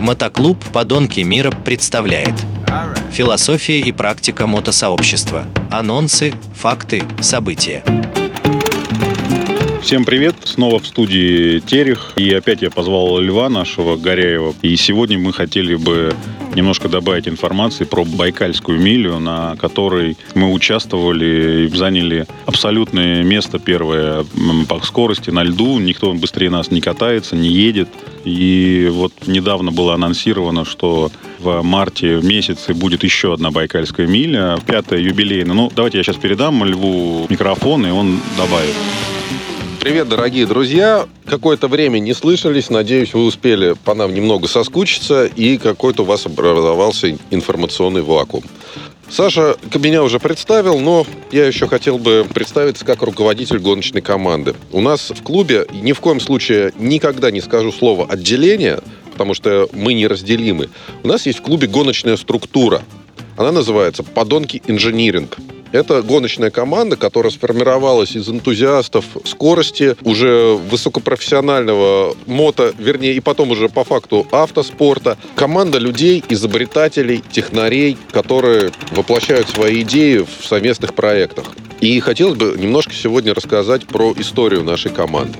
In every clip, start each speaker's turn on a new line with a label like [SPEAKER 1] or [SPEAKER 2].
[SPEAKER 1] Мотоклуб «Подонки мира» представляет Философия и практика мотосообщества. Анонсы, факты, события.
[SPEAKER 2] Всем привет! Снова в студии Терех. И опять я позвал Льва нашего Горяева. И сегодня мы хотели бы немножко добавить информации про Байкальскую милю, на которой мы участвовали и заняли абсолютное место первое по скорости на льду. Никто быстрее нас не катается, не едет. И вот недавно было анонсировано, что в марте месяце будет еще одна Байкальская миля, пятая юбилейная. Ну, давайте я сейчас передам Льву микрофон, и он добавит.
[SPEAKER 3] Привет, дорогие друзья. Какое-то время не слышались. Надеюсь, вы успели по нам немного соскучиться, и какой-то у вас образовался информационный вакуум. Саша меня уже представил, но я еще хотел бы представиться как руководитель гоночной команды. У нас в клубе ни в коем случае никогда не скажу слово «отделение», потому что мы неразделимы. У нас есть в клубе гоночная структура. Она называется «Подонки инжиниринг». Это гоночная команда, которая сформировалась из энтузиастов скорости, уже высокопрофессионального мото, вернее, и потом уже по факту автоспорта. Команда людей, изобретателей, технарей, которые воплощают свои идеи в совместных проектах. И хотелось бы немножко сегодня рассказать про историю нашей команды.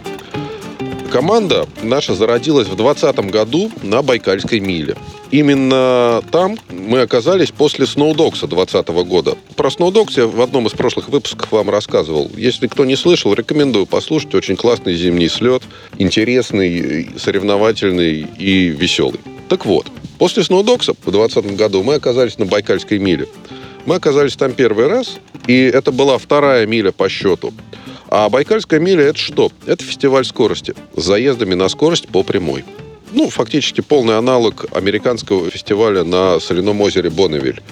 [SPEAKER 3] Команда наша зародилась в 2020 году на Байкальской миле. Именно там мы оказались после Сноудокса 2020 года. Про Сноудокс я в одном из прошлых выпусков вам рассказывал. Если кто не слышал, рекомендую послушать. Очень классный зимний слет, интересный, соревновательный и веселый. Так вот, после Сноудокса в 2020 году мы оказались на Байкальской миле. Мы оказались там первый раз, и это была вторая миля по счету. А Байкальская миля это что? Это фестиваль скорости с заездами на скорость по прямой. Ну, фактически полный аналог американского фестиваля на соляном озере Бонневиль.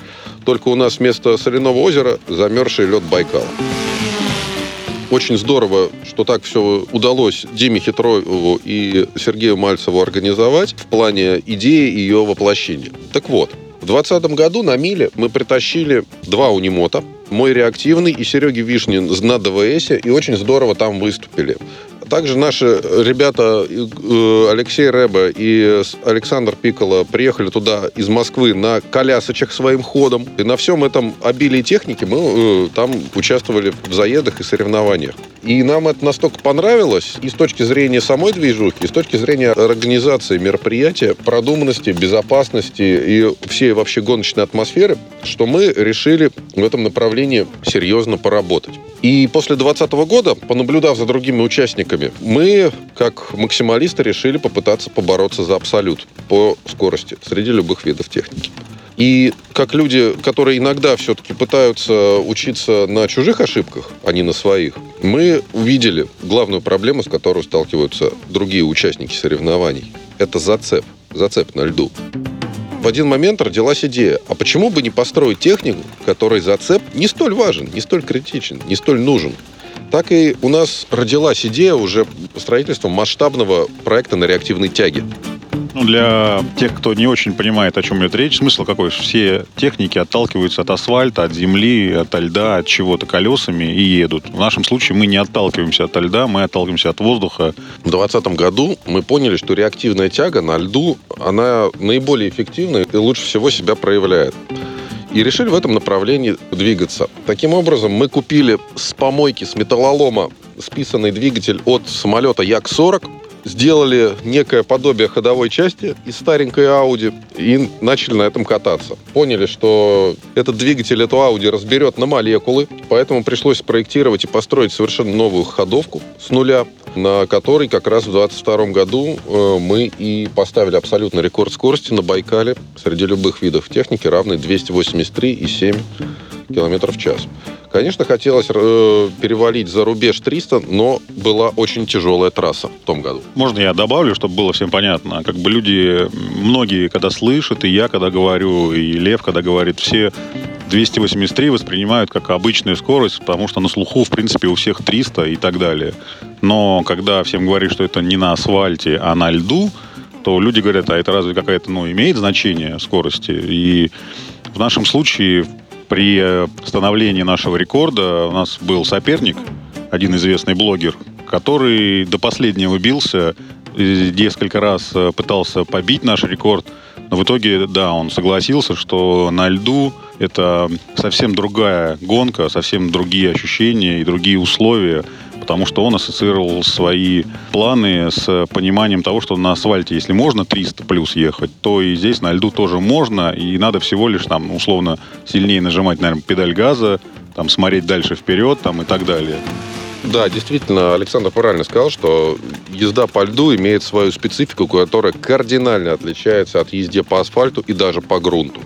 [SPEAKER 3] Только у нас вместо соляного озера замерзший лед Байкала. Очень здорово, что так все удалось Диме Хитрову и Сергею Мальцеву организовать в плане идеи ее воплощения. Так вот, в 2020 году на Миле мы притащили два унимота, мой реактивный и Сереги Вишнин на ДВС, и очень здорово там выступили. Также наши ребята э, Алексей Рэба и Александр Пикола приехали туда из Москвы на колясочек своим ходом. И на всем этом обилии техники мы э, там участвовали в заездах и соревнованиях. И нам это настолько понравилось и с точки зрения самой движухи, и с точки зрения организации мероприятия, продуманности, безопасности и всей вообще гоночной атмосферы, что мы решили в этом направлении серьезно поработать. И после 2020 года, понаблюдав за другими участниками, мы, как максималисты, решили попытаться побороться за абсолют по скорости среди любых видов техники. И как люди, которые иногда все-таки пытаются учиться на чужих ошибках, а не на своих, мы увидели главную проблему, с которой сталкиваются другие участники соревнований. Это зацеп. Зацеп на льду один момент родилась идея, а почему бы не построить технику, которой зацеп не столь важен, не столь критичен, не столь нужен. Так и у нас родилась идея уже строительства масштабного проекта на реактивной тяге.
[SPEAKER 2] Ну, для тех, кто не очень понимает, о чем идет речь, смысл какой? Все техники отталкиваются от асфальта, от земли, от льда, от чего-то колесами и едут. В нашем случае мы не отталкиваемся от льда, мы отталкиваемся от воздуха.
[SPEAKER 3] В 2020 году мы поняли, что реактивная тяга на льду, она наиболее эффективна и лучше всего себя проявляет и решили в этом направлении двигаться. Таким образом, мы купили с помойки, с металлолома списанный двигатель от самолета Як-40, сделали некое подобие ходовой части из старенькой Audi и начали на этом кататься. Поняли, что этот двигатель эту Audi разберет на молекулы, поэтому пришлось проектировать и построить совершенно новую ходовку с нуля, на которой как раз в 2022 году э, мы и поставили абсолютно рекорд скорости на Байкале среди любых видов техники, равный 283,7 км в час. Конечно, хотелось э, перевалить за рубеж 300, но была очень тяжелая трасса в том году.
[SPEAKER 2] Можно я добавлю, чтобы было всем понятно? Как бы люди, многие, когда слышат, и я, когда говорю, и Лев, когда говорит, все 283 воспринимают как обычную скорость, потому что на слуху, в принципе, у всех 300 и так далее. Но когда всем говорят, что это не на асфальте, а на льду, то люди говорят, а это разве какая-то, ну, имеет значение скорости? И в нашем случае при становлении нашего рекорда у нас был соперник, один известный блогер, который до последнего бился несколько раз э, пытался побить наш рекорд, но в итоге, да, он согласился, что на льду это совсем другая гонка, совсем другие ощущения и другие условия, потому что он ассоциировал свои планы с пониманием того, что на асфальте, если можно 300 плюс ехать, то и здесь на льду тоже можно, и надо всего лишь там условно сильнее нажимать, наверное, педаль газа, там смотреть дальше вперед там, и так далее.
[SPEAKER 3] Да, действительно, Александр правильно сказал, что езда по льду имеет свою специфику, которая кардинально отличается от езды по асфальту и даже по грунту.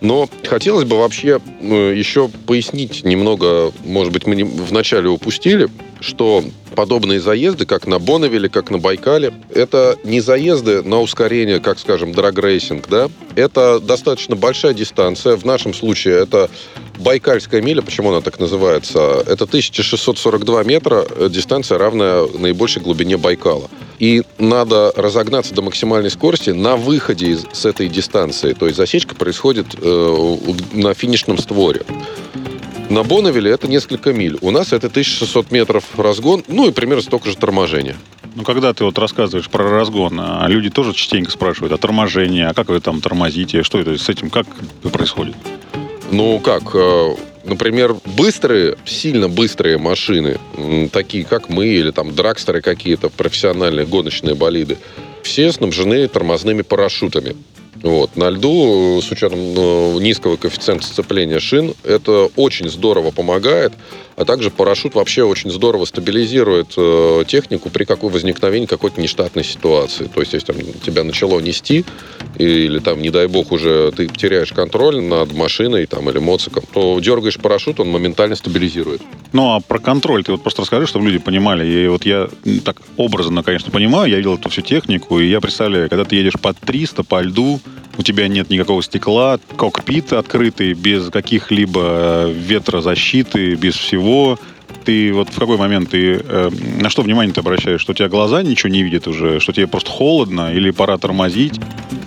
[SPEAKER 3] Но хотелось бы вообще э, еще пояснить немного, может быть, мы вначале упустили, что подобные заезды, как на Бонневиле, как на Байкале, это не заезды на ускорение, как, скажем, драгрейсинг, да? Это достаточно большая дистанция. В нашем случае это Байкальская миля, почему она так называется? Это 1642 метра, э, дистанция равная наибольшей глубине Байкала. И надо разогнаться до максимальной скорости на выходе из, с этой дистанции. То есть засечка происходит э, на финишном створе. На Бонневиле это несколько миль. У нас это 1600 метров разгон, ну и примерно столько же торможения.
[SPEAKER 2] Ну, когда ты вот рассказываешь про разгон, а люди тоже частенько спрашивают, а торможение, а как вы там тормозите, что это с этим, как происходит?
[SPEAKER 3] Ну, как, э, например, быстрые, сильно быстрые машины, такие как мы, или там драгстеры какие-то, профессиональные гоночные болиды, все снабжены тормозными парашютами. Вот. На льду, с учетом ну, низкого коэффициента сцепления шин, это очень здорово помогает. А также парашют вообще очень здорово стабилизирует э, технику при какой возникновении какой-то нештатной ситуации. То есть, если там, тебя начало нести, или там, не дай бог, уже ты теряешь контроль над машиной там, или моциком, то дергаешь парашют, он моментально стабилизирует.
[SPEAKER 2] Ну, а про контроль ты вот просто расскажи, чтобы люди понимали. И вот я так образно, конечно, понимаю, я видел эту всю технику, и я представляю, когда ты едешь под 300 по льду, у тебя нет никакого стекла, кокпит открытый, без каких-либо э, ветрозащиты, без всего. Ты вот в какой момент ты э, на что внимание ты обращаешь? Что у тебя глаза ничего не видят уже, что тебе просто холодно или пора тормозить?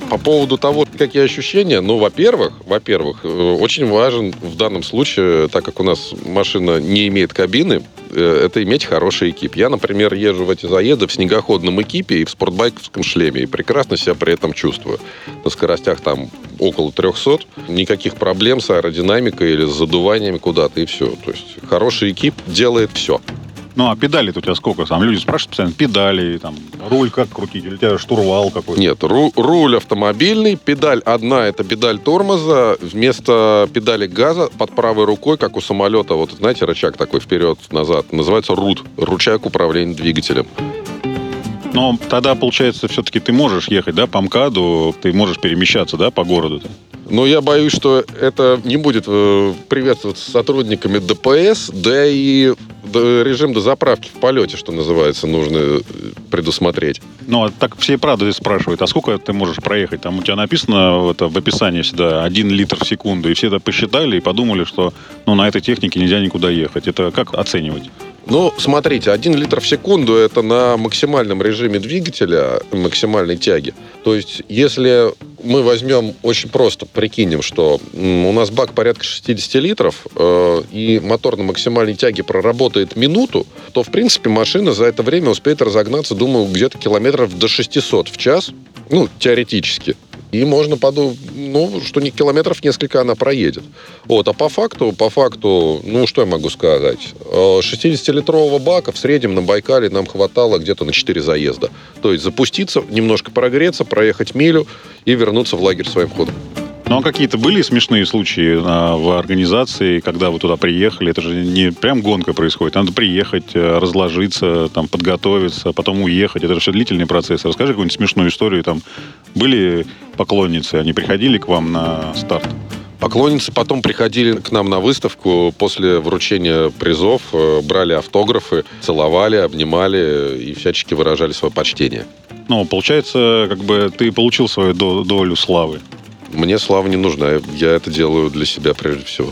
[SPEAKER 3] По поводу того, какие ощущения, ну, во-первых, во-первых, э, очень важен в данном случае, так как у нас машина не имеет кабины, Э, это иметь хороший экип. Я, например, езжу в эти заезды в снегоходном экипе и в спортбайковском шлеме, и прекрасно себя при этом чувствую. На скоростях там около 300, никаких проблем с аэродинамикой или с задуваниями куда-то, и все. То есть хороший экип делает все.
[SPEAKER 2] Ну, а педали у тебя сколько? Там люди спрашивают постоянно, педали, там, руль как крутить, или у тебя штурвал какой-то?
[SPEAKER 3] Нет, ру- руль автомобильный, педаль одна, это педаль тормоза, вместо педали газа под правой рукой, как у самолета, вот знаете, рычаг такой вперед-назад, называется рут, рычаг управления двигателем.
[SPEAKER 2] Но тогда, получается, все-таки ты можешь ехать, да, по МКАДу, ты можешь перемещаться, да, по городу-то?
[SPEAKER 3] Но я боюсь, что это не будет э, приветствоваться сотрудниками ДПС, да и режим дозаправки в полете, что называется, нужно э, предусмотреть.
[SPEAKER 2] Ну, а так все и правда спрашивают, а сколько ты можешь проехать? Там у тебя написано это, в описании всегда 1 литр в секунду, и все это посчитали и подумали, что ну, на этой технике нельзя никуда ехать. Это как оценивать?
[SPEAKER 3] Ну, смотрите, 1 литр в секунду это на максимальном режиме двигателя, максимальной тяги. То есть, если мы возьмем очень просто, прикинем, что у нас бак порядка 60 литров, э, и мотор на максимальной тяге проработает минуту, то, в принципе, машина за это время успеет разогнаться, думаю, где-то километров до 600 в час, ну, теоретически. И можно подумать, ну, что не километров несколько она проедет. Вот, а по факту, по факту, ну, что я могу сказать? 60-литрового э, бака в среднем на Байкале нам хватало где-то на 4 заезда. То есть запуститься, немножко прогреться, проехать милю и вернуться в лагерь своим ходом.
[SPEAKER 2] Ну, а какие-то были смешные случаи а, в организации, когда вы туда приехали? Это же не прям гонка происходит. Надо приехать, э, разложиться, там, подготовиться, потом уехать. Это же все длительный процесс. Расскажи какую-нибудь смешную историю. Там были поклонницы, они приходили к вам на старт?
[SPEAKER 3] Поклонницы потом приходили к нам на выставку после вручения призов, э, брали автографы, целовали, обнимали и всячески выражали свое почтение.
[SPEAKER 2] Ну, получается, как бы ты получил свою долю славы.
[SPEAKER 3] Мне слава не нужна. Я это делаю для себя прежде всего.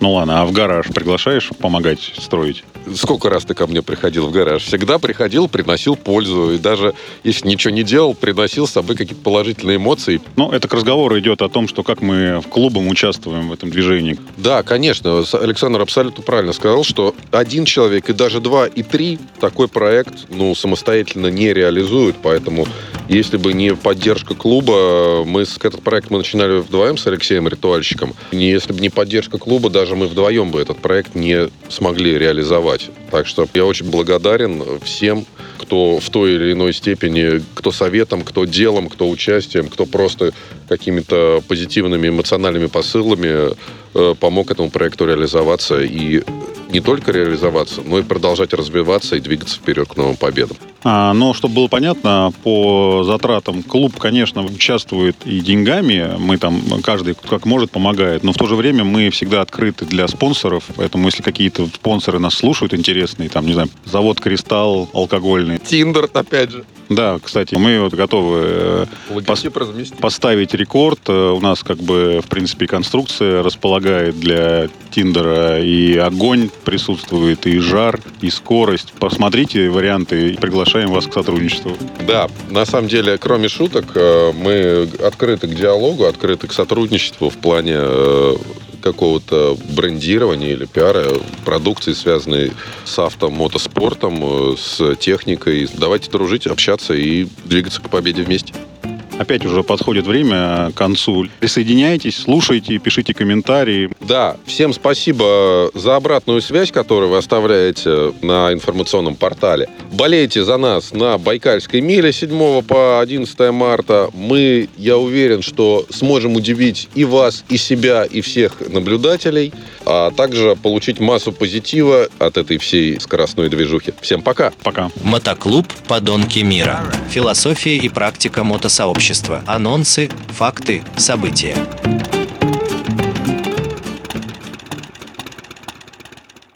[SPEAKER 2] Ну ладно, а в гараж приглашаешь помогать строить?
[SPEAKER 3] Сколько раз ты ко мне приходил в гараж? Всегда приходил, приносил пользу. И даже если ничего не делал, приносил с собой какие-то положительные эмоции.
[SPEAKER 2] Ну, это к разговору идет о том, что как мы в клубом участвуем в этом движении.
[SPEAKER 3] Да, конечно. Александр абсолютно правильно сказал, что один человек и даже два и три такой проект ну, самостоятельно не реализуют. Поэтому если бы не поддержка клуба, мы этот проект мы начинали вдвоем с Алексеем Ритуальщиком. Если бы не поддержка клуба, даже мы вдвоем бы этот проект не смогли реализовать. Так что я очень благодарен всем, кто в той или иной степени, кто советом, кто делом, кто участием, кто просто какими-то позитивными эмоциональными посылами э, помог этому проекту реализоваться. И не только реализоваться, но и продолжать развиваться и двигаться вперед к новым победам.
[SPEAKER 2] А, но, чтобы было понятно, по затратам клуб, конечно, участвует и деньгами. Мы там, каждый как может, помогает. Но в то же время мы всегда открыты для спонсоров. Поэтому, если какие-то спонсоры нас слушают интересные, там, не знаю, завод «Кристалл» алкогольный.
[SPEAKER 3] Тиндер, опять же.
[SPEAKER 2] Да, кстати, мы вот готовы э, пос- поставить рекорд. Э, у нас как бы, в принципе, конструкция располагает для Тиндера и огонь присутствует, и жар, и скорость. Посмотрите варианты, приглашаем вас к сотрудничеству.
[SPEAKER 3] Да, на самом деле, кроме шуток, э, мы открыты к диалогу, открыты к сотрудничеству в плане какого-то брендирования или пиара продукции, связанной с автомотоспортом, с техникой. Давайте дружить, общаться и двигаться к победе вместе.
[SPEAKER 2] Опять уже подходит время к концу. Присоединяйтесь, слушайте, пишите комментарии.
[SPEAKER 3] Да, всем спасибо за обратную связь, которую вы оставляете на информационном портале. Болейте за нас на Байкальской миле 7 по 11 марта. Мы, я уверен, что сможем удивить и вас, и себя, и всех наблюдателей, а также получить массу позитива от этой всей скоростной движухи. Всем пока.
[SPEAKER 2] Пока.
[SPEAKER 1] Мотоклуб «Подонки мира». Философия и практика мотосообщества. Анонсы, факты, события.